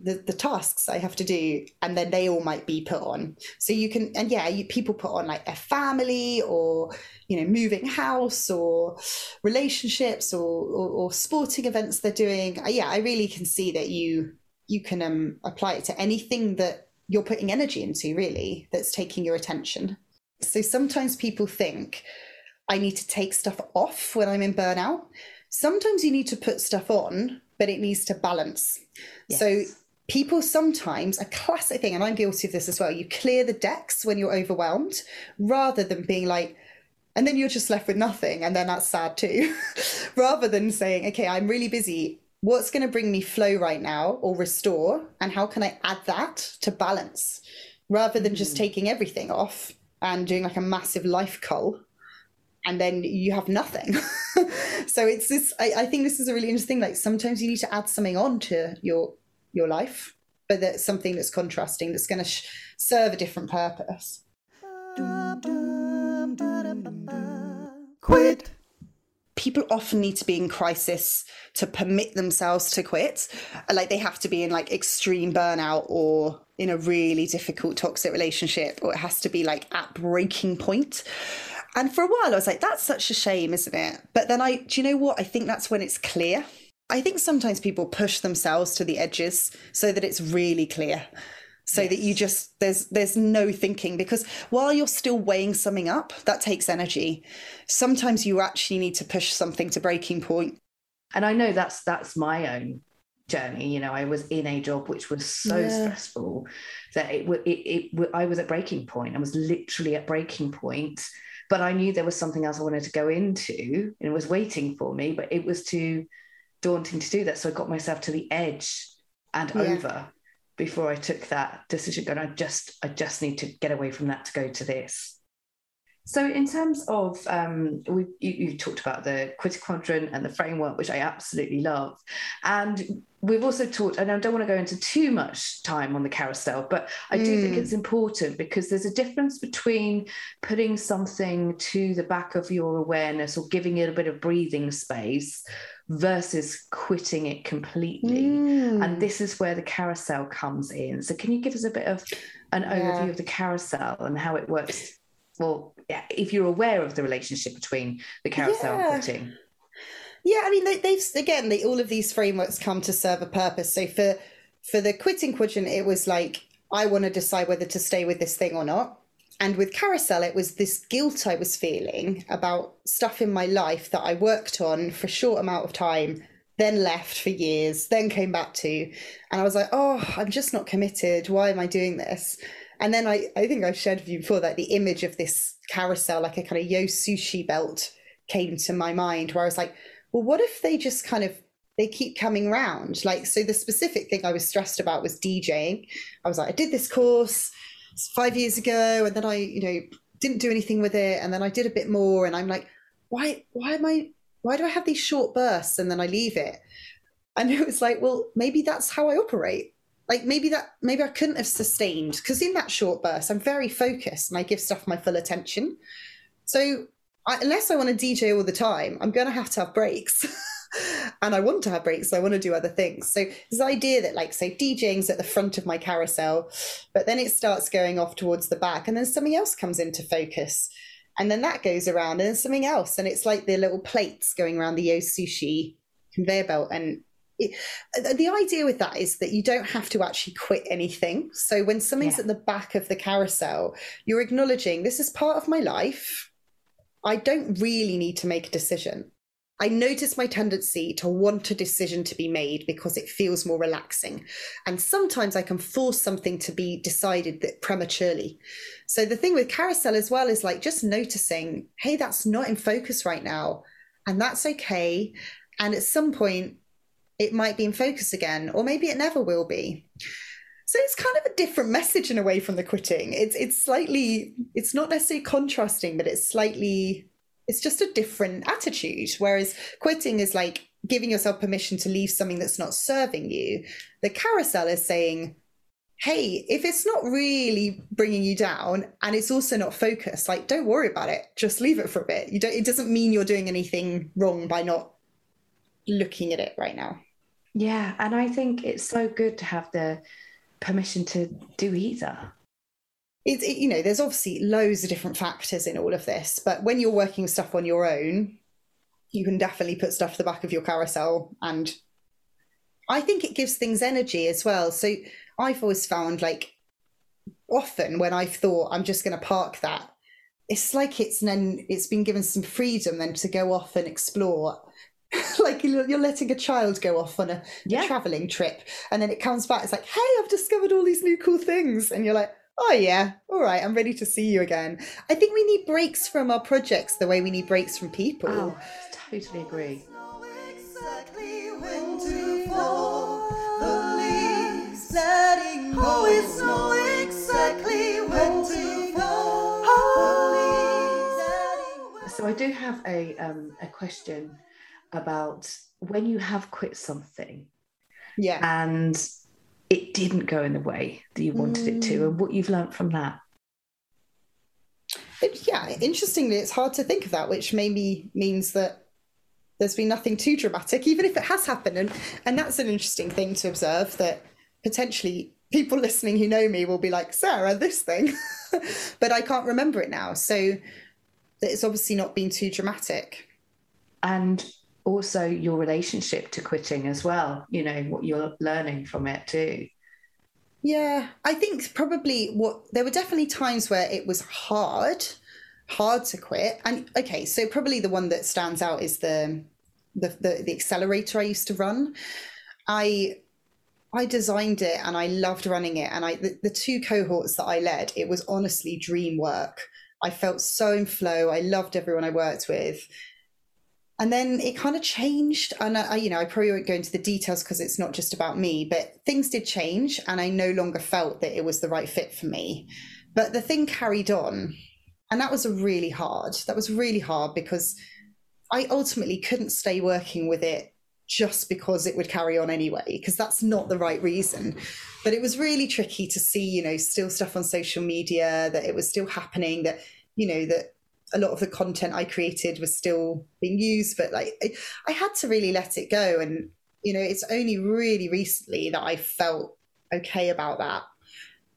the, the tasks I have to do. And then they all might be put on. So you can, and yeah, you, people put on like a family or, you know, moving house or relationships or, or, or sporting events they're doing. Uh, yeah, I really can see that you, you can um, apply it to anything that you're putting energy into, really, that's taking your attention. So sometimes people think, I need to take stuff off when I'm in burnout. Sometimes you need to put stuff on, but it needs to balance. Yes. So people sometimes a classic thing and i'm guilty of this as well you clear the decks when you're overwhelmed rather than being like and then you're just left with nothing and then that's sad too rather than saying okay i'm really busy what's going to bring me flow right now or restore and how can i add that to balance rather than just mm. taking everything off and doing like a massive life cull and then you have nothing. so it's this. I, I, think this is a really interesting. Like sometimes you need to add something on to your your life, but that's something that's contrasting that's going to sh- serve a different purpose. Quit. People often need to be in crisis to permit themselves to quit. Like they have to be in like extreme burnout or in a really difficult toxic relationship, or it has to be like at breaking point. And for a while, I was like, that's such a shame, isn't it? But then I, do you know what? I think that's when it's clear. I think sometimes people push themselves to the edges so that it's really clear. So yes. that you just there's there's no thinking because while you're still weighing something up, that takes energy. Sometimes you actually need to push something to breaking point. And I know that's that's my own journey you know i was in a job which was so yeah. stressful that it, it, it, it i was at breaking point i was literally at breaking point but I knew there was something else I wanted to go into and it was waiting for me, but it was too daunting to do that. So I got myself to the edge and yeah. over before I took that decision. And I just, I just need to get away from that to go to this. So, in terms of, um, we, you, you talked about the quitting quadrant and the framework, which I absolutely love. And we've also talked, and I don't want to go into too much time on the carousel, but I do mm. think it's important because there's a difference between putting something to the back of your awareness or giving it a bit of breathing space versus quitting it completely. Mm. And this is where the carousel comes in. So, can you give us a bit of an yeah. overview of the carousel and how it works? Well, if you're aware of the relationship between the carousel yeah. and quitting. Yeah, I mean, they, have again, they, all of these frameworks come to serve a purpose. So for for the quitting quadrant, it was like I want to decide whether to stay with this thing or not. And with carousel, it was this guilt I was feeling about stuff in my life that I worked on for a short amount of time, then left for years, then came back to. And I was like, oh, I'm just not committed. Why am I doing this? And then I, I think I've shared with you before that the image of this carousel, like a kind of yo sushi belt, came to my mind where I was like, well, what if they just kind of they keep coming round? Like, so the specific thing I was stressed about was DJing. I was like, I did this course five years ago, and then I, you know, didn't do anything with it, and then I did a bit more, and I'm like, why, why am I, why do I have these short bursts and then I leave it? And it was like, well, maybe that's how I operate like maybe that maybe I couldn't have sustained because in that short burst I'm very focused and I give stuff my full attention. So I, unless I want to DJ all the time, I'm going to have to have breaks. and I want to have breaks, so I want to do other things. So this idea that like say DJing's at the front of my carousel, but then it starts going off towards the back, and then something else comes into focus. And then that goes around, and then something else. And it's like the little plates going around the Yo Sushi conveyor belt. And it, the idea with that is that you don't have to actually quit anything. So when something's yeah. at the back of the carousel, you're acknowledging this is part of my life. I don't really need to make a decision. I notice my tendency to want a decision to be made because it feels more relaxing. And sometimes I can force something to be decided that prematurely. So the thing with carousel as well is like just noticing, hey, that's not in focus right now. And that's okay. And at some point, it might be in focus again, or maybe it never will be. So it's kind of a different message in a way from the quitting. It's it's slightly it's not necessarily contrasting, but it's slightly it's just a different attitude. Whereas quitting is like giving yourself permission to leave something that's not serving you. The carousel is saying, hey, if it's not really bringing you down and it's also not focused, like don't worry about it. Just leave it for a bit. You don't. It doesn't mean you're doing anything wrong by not looking at it right now. Yeah, and I think it's so good to have the permission to do either. It's it, you know, there's obviously loads of different factors in all of this, but when you're working stuff on your own, you can definitely put stuff to the back of your carousel, and I think it gives things energy as well. So I've always found like often when I've thought I'm just going to park that, it's like it's then it's been given some freedom then to go off and explore like you're letting a child go off on a, yeah. a traveling trip and then it comes back it's like hey i've discovered all these new cool things. And you're like oh yeah all right i'm ready to see you again. I think we need breaks from our projects the way we need breaks from people. Oh totally agree. So I do have a um, a question about when you have quit something yeah. and it didn't go in the way that you wanted mm. it to and what you've learned from that. It, yeah interestingly it's hard to think of that which maybe means that there's been nothing too dramatic even if it has happened. And and that's an interesting thing to observe that potentially people listening who know me will be like sarah this thing. But i can't remember it now. So it's obviously not been too dramatic. And also your relationship to quitting as well you know what you're learning from it too yeah i think probably what there were definitely times where it was hard hard to quit and okay so probably the one that stands out is the the the, the accelerator i used to run i I designed it and I loved running it. And I the, the, two cohorts that I led, it was honestly dream work. I felt so in flow. I loved everyone I worked with and then it kind of changed and I, you know i probably won't go into the details because it's not just about me but things did change and i no longer felt that it was the right fit for me. But the thing carried on and that was really hard that was really hard because i ultimately couldn't stay working with it just because it would carry on anyway because that's not the right reason. But it was really tricky to see you know still stuff on social media that it was still happening that you know that a lot of the content I created was still being used, but like I, I had to really let it go. And, you know, it's only really recently that I felt okay about that.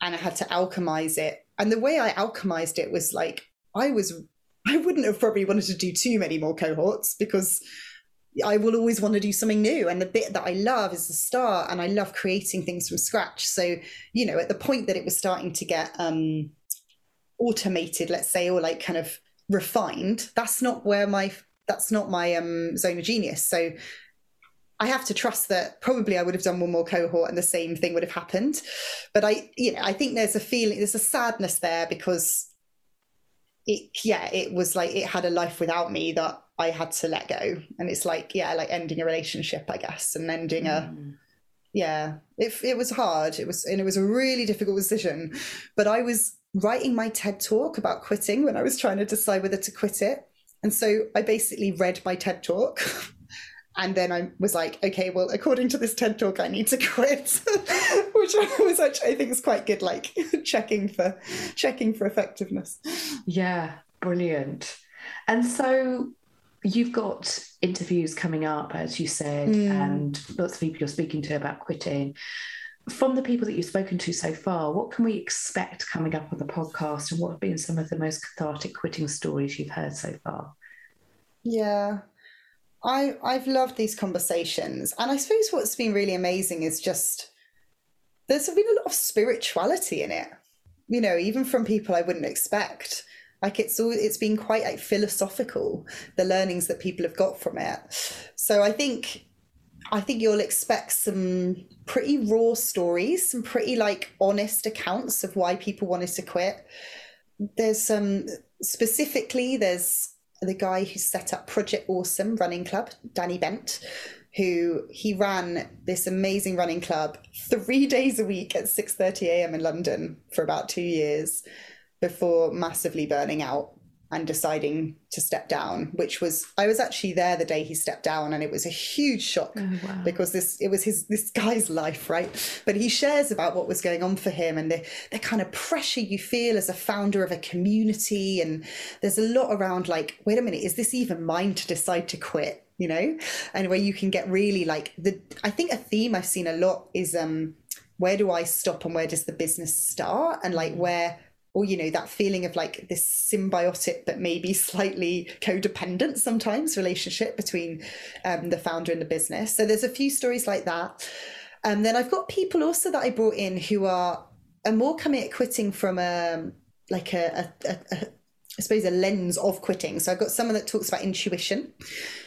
And I had to alchemize it. And the way I alchemized it was like, I was, I wouldn't have probably wanted to do too many more cohorts because I will always want to do something new. And the bit that I love is the start, and I love creating things from scratch. So, you know, at the point that it was starting to get um, automated, let's say, or like kind of refined that's not where my that's not my um, zone of genius so I have to trust that probably I would have done one more cohort and the same thing would have happened. But I, you know, I think there's a feeling, there's a sadness there because it, yeah, it was like it had a life without me that I had to let go. And it's like, yeah, like ending a relationship, I guess, and ending a, Mm. yeah, it, it was hard. It was, and it was a really difficult decision. But I was writing my TED talk about quitting when I was trying to decide whether to quit it. And so I basically read my TED talk. And then I was like, okay, well, according to this TED talk, I need to quit, which I was actually, I think is quite good, like checking for checking for effectiveness. Yeah, brilliant. And so you've got interviews coming up, as you said, Mm. and lots of people you're speaking to about quitting. From the people that you've spoken to so far, what can we expect coming up on the podcast, and what have been some of the most cathartic quitting stories you've heard so far? Yeah. I I've loved these conversations. And I suppose what's been really amazing is just there's been a lot of spirituality in it. You know, even from people I wouldn't expect. Like it's all it's been quite like philosophical, the learnings that people have got from it. So I think I think you'll expect some pretty raw stories, some pretty like honest accounts of why people wanted to quit. There's some specifically there's the guy who set up Project Awesome Running Club, Danny Bent, who he ran this amazing running club three days a week at 6:30 a.m. in London for about two years before massively burning out and deciding to step down, which was I was actually there the day he stepped down and it was a huge shock Oh, wow. because this it was his this guy's life right? But he shares about what was going on for him and the the kind of pressure you feel as a founder of a community and there's a lot around like wait a minute is this even mine to decide to quit you know? And where you can get really like the i think a theme i've seen a lot is um where do i stop and where does the business start? And like where or you know that feeling of like this symbiotic but maybe slightly codependent sometimes relationship between um, the founder and the business so there's a few stories like that and then i've got people also that i brought in who are are more coming at quitting from a like a, a, a, a I suppose a lens of quitting. So I've got someone that talks about intuition,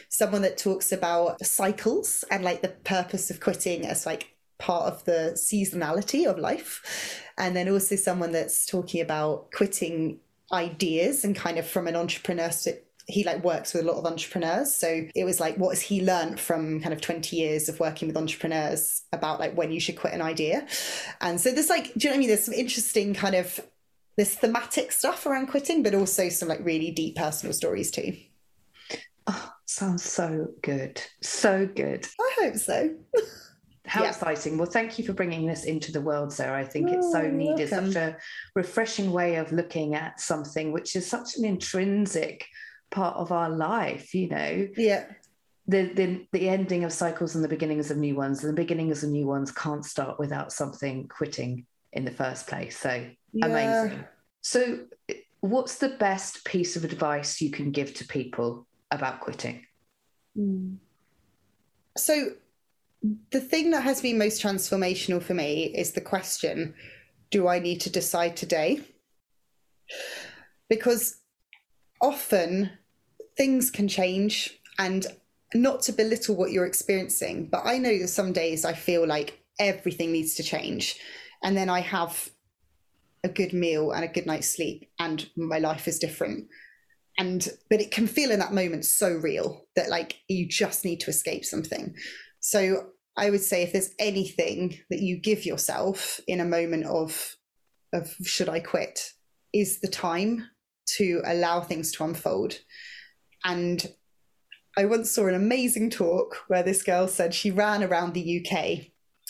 someone that talks about cycles and like the purpose of quitting as like part of the seasonality of life. And then also someone that's talking about quitting ideas and kind of from an entrepreneurship he like works with a lot of entrepreneurs so it was like what has he learned from kind of 20 years of working with entrepreneurs about like when you should quit an idea and so there's like do you know what i mean there's some interesting kind of this thematic stuff around quitting but also some like really deep personal stories too Oh, sounds so good. So good. i hope so How Yeah. exciting. Well, thank you for bringing this into the world, Sarah. I think it's Oh, so needed, welcome. such a refreshing way of looking at something which is such an intrinsic part of our life, you know. yeah The, the the ending of cycles and the beginnings of new ones, and the beginnings of new ones can't start without something quitting in the first place. So Yeah. amazing. So what's the best piece of advice you can give to people about quitting? Hmm. So, the thing that has been most transformational for me is the question Do I need to decide today? Because often things can change, and not to belittle what you're experiencing, but I know that some days I feel like everything needs to change. And then I have a good meal and a good night's sleep, and my life is different and but it can feel in that moment so real that like you just need to escape something so i would say if there's anything that you give yourself in a moment of of should i quit is the time to allow things to unfold and i once saw an amazing talk where this girl said she ran around the uk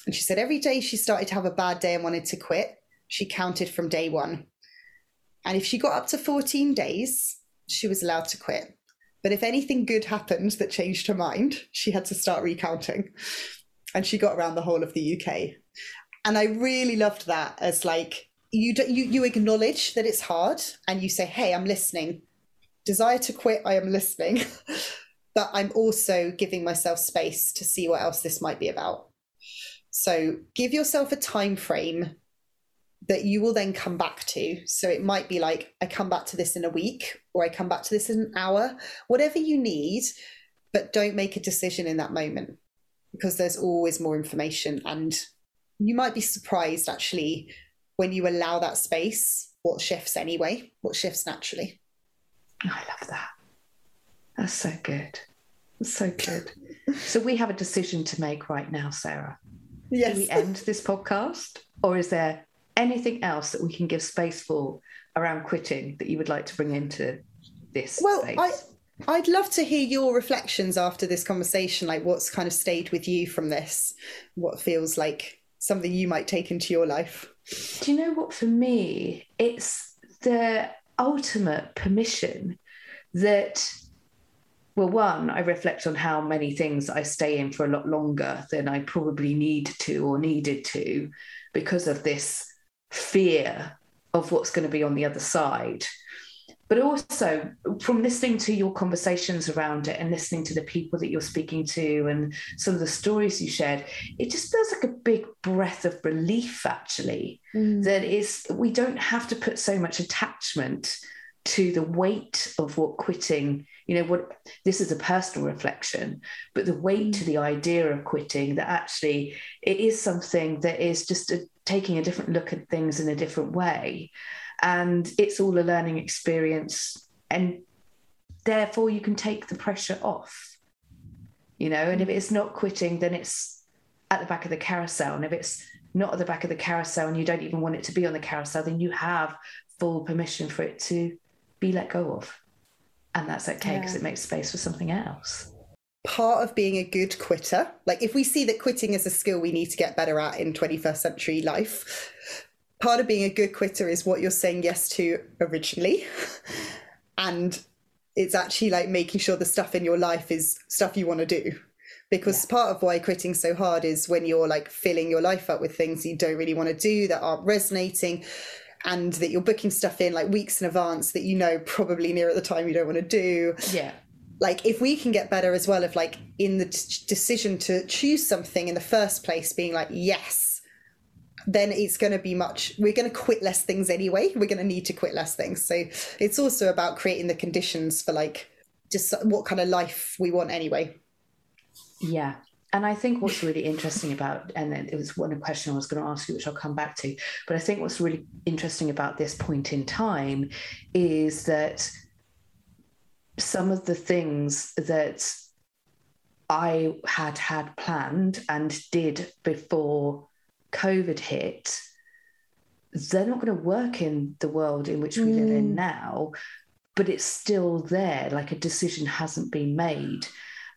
and she said every day she started to have a bad day and wanted to quit she counted from day one and if she got up to 14 days she was allowed to quit. But if anything good happened that changed her mind, she had to start recounting. And she got around the whole of the UK. And I really loved that as like you do, you you acknowledge that it's hard and you say, "Hey, I'm listening. Desire to quit, I am listening." but I'm also giving myself space to see what else this might be about. So, give yourself a time frame that you will then come back to. So it might be like, I come back to this in a week, or I come back to this in an hour, whatever you need, but don't make a decision in that moment. Because there's always more information. And you might be surprised actually when you allow that space what shifts anyway what shifts naturally. I love that. That's so good. That's so good. So we have a decision to make right now sarah. Yes do we end this podcast or is there anything else that we can give space for around quitting that you would like to bring into this well space? i I'd love to hear your reflections after this conversation, like what's kind of stayed with you from this, what feels like something you might take into your life. Do you know what? For me, it's the ultimate permission that, well, one, I reflect on how many things I stay in for a lot longer than I probably need to or needed to because of this fear of what's going to be on the other side but also from listening to your conversations around it and listening to the people that you're speaking to and some of the stories you shared it just feels like a big breath of relief actually mm. that is we don't have to put so much attachment to the weight of what quitting you know what this is a personal reflection but the weight mm. to the idea of quitting that actually it is something that is just a, taking a different look at things in a different way and it's all a learning experience. And therefore you can take the pressure off you know and if it's not quitting then it's at the back of the carousel. And if it's not at the back of the carousel and you don't even want it to be on the carousel then you have full permission for it to be let go of. And that's okay because yeah. it makes space for something else. Part of being a good quitter like if we see that quitting is a skill we need to get better at in 21st century life part of being a good quitter is what you're saying yes to originally. and it's actually like making sure the stuff in your life is stuff you want to do. Because yeah. part of why quitting so hard is when you're like filling your life up with things you don't really want to do that aren't resonating and that you're booking stuff in like weeks in advance that you know probably near at the time you don't want to do. Yeah. Like if we can get better as well of like in the t- decision to choose something in the first place being like yes then it's going to be much we're going to quit less things anyway. We're going to need to quit less things. So it's also about creating the conditions for like just what kind of life we want anyway. Yeah. And I think what's really interesting about, and it was one question I was going to ask you, which I'll come back to, but I think what's really interesting about this point in time is that some of the things that I had had planned and did before COVID hit, they're not going to work in the world in which we mm. live in mm. now, but it's still there. Like a decision hasn't been made.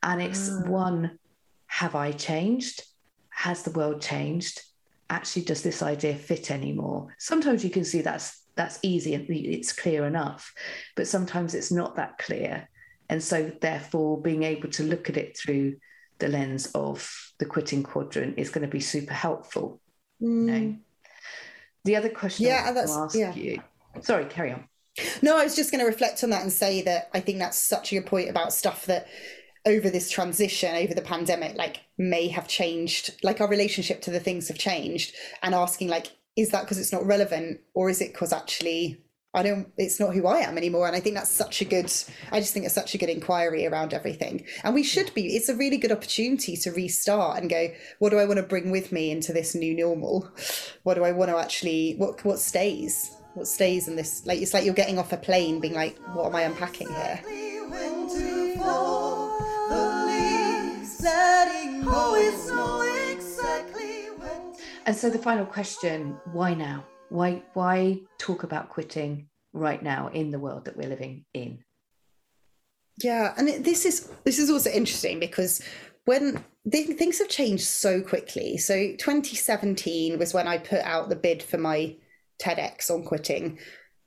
And it's mm. one, have I changed? Has the world changed? Actually, does this idea fit anymore? Sometimes you can see that's that's easy and it's clear enough, but sometimes it's not that clear. And so, therefore, being able to look at it through the lens of the quitting quadrant is going to be super helpful. Mm. The other question yeah, that's, ask yeah. you. Sorry, carry on. No, I was just going to reflect on that and say that I think that's such a good point about stuff that over this transition, over the pandemic, like may have changed, like our relationship to the things have changed, and asking, like, is that because it's not relevant or is it because actually I don't, it's not who I am anymore. And I think that's such a good, I just think it's such a good inquiry around everything. And we should be, it's a really good opportunity to restart and go, what do I want to bring with me into this new normal? What do I want to actually, what, what stays? What stays in this? Like, it's like you're getting off a plane being like, what am I unpacking here? And so the final question why now? Why why talk about quitting right now in the world that we're living in? Yeah, and this is this is also interesting because when things have changed so quickly. So 2017 was when I put out the bid for my TEDx on quitting.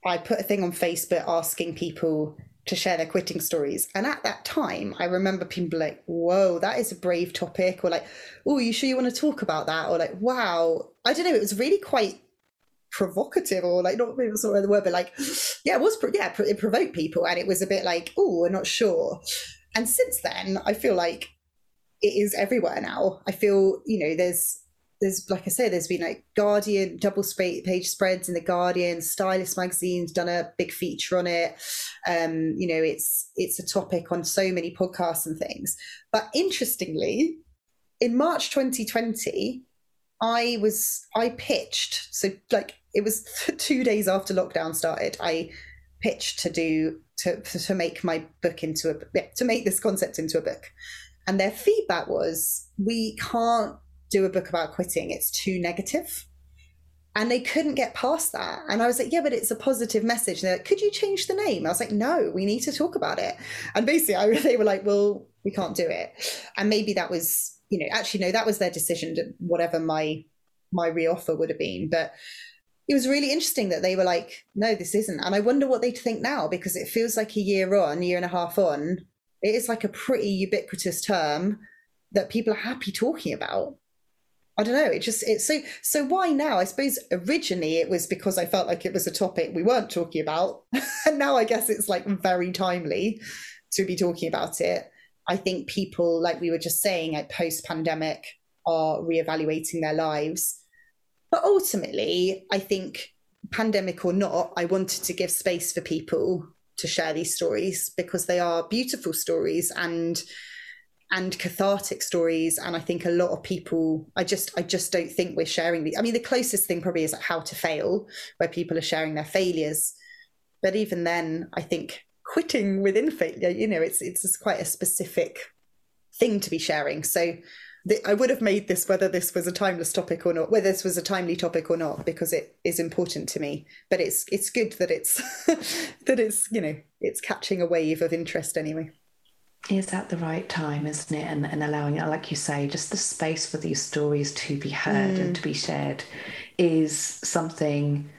I put a thing on Facebook asking people to share their quitting stories. And at that time, I remember people like, whoa, that is a brave topic, or like, oh, you sure you want to talk about that? Or like, wow, I don't know, it was really quite provocative or like not maybe sort of the word, but like yeah, it was yeah, it provoked people, and it was a bit like oh, we're not sure. And since then, I feel like it is everywhere now. I feel you know there's there's like I say, there's been like Guardian double page spreads in the Guardian, Stylist magazine's done a big feature on it. Um, you know, it's it's a topic on so many podcasts and things. But interestingly, in March 2020, I was I pitched so like it was two days after lockdown started. I pitched to do to to make my book into a to make this concept into a book, and their feedback was we can't do a book about quitting. It's too negative. And they couldn't get past that. And I was like, yeah, but it's a positive message. And they're like, could you change the name? I was like, no, we need to talk about it. And basically, I, they were like, well, we can't do it. And maybe that was, you know, actually, no, that was their decision, whatever my my reoffer would have been. But it was really interesting that they were like, no, this isn't. And I wonder what they think now because it feels like a year on, year and a half on, it is like a pretty ubiquitous term that people are happy talking about. I don't know. It just it's so so why now? I suppose originally it was because I felt like it was a topic we weren't talking about. and now I guess it's like very timely to be talking about it. I think people, like we were just saying, at post pandemic, are reevaluating their lives. But ultimately, I think, pandemic or not, I wanted to give space for people to share these stories because they are beautiful stories and and cathartic stories and i think a lot of people i just i just don't think we're sharing the i mean the closest thing probably is like how to fail where people are sharing their failures but even then i think quitting within failure you know it's it's quite a specific thing to be sharing so the, I would have made this whether this was a timeless topic or not, whether this was a timely topic or not, because it is important to me. But it's it's good that it's that it's you know it's catching a wave of interest anyway. Is at the right time, isn't it? And and allowing, like you say, just the space for these stories to be heard mm. and to be shared is something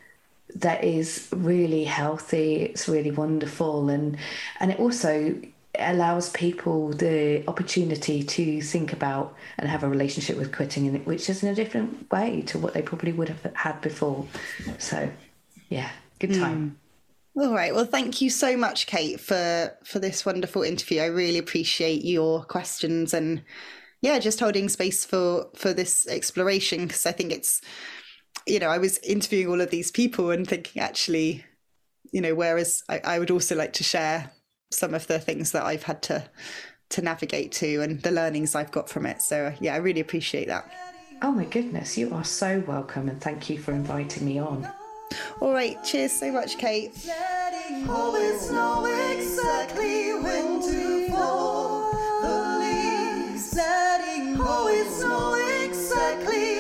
that is really healthy. It's really wonderful, and and it also allows people the opportunity to think about and have a relationship with quitting, which is in a different way to what they probably would have had before. So, yeah, good time. Mm. All right. Well, thank you so much, Kate, for for this wonderful interview. I really appreciate your questions and yeah, just holding space for for this exploration because I think it's you know, I was interviewing all of these people and thinking, actually, you know, whereas I, I would also like to share some of the things that I've had to to navigate to and the learnings I've got from it. So uh, yeah, I really appreciate that. Oh my goodness, you are so welcome and thank you for inviting me on. All right, cheers so much, Kate. Always know exactly when to fall the leaves. Letting always know exactly.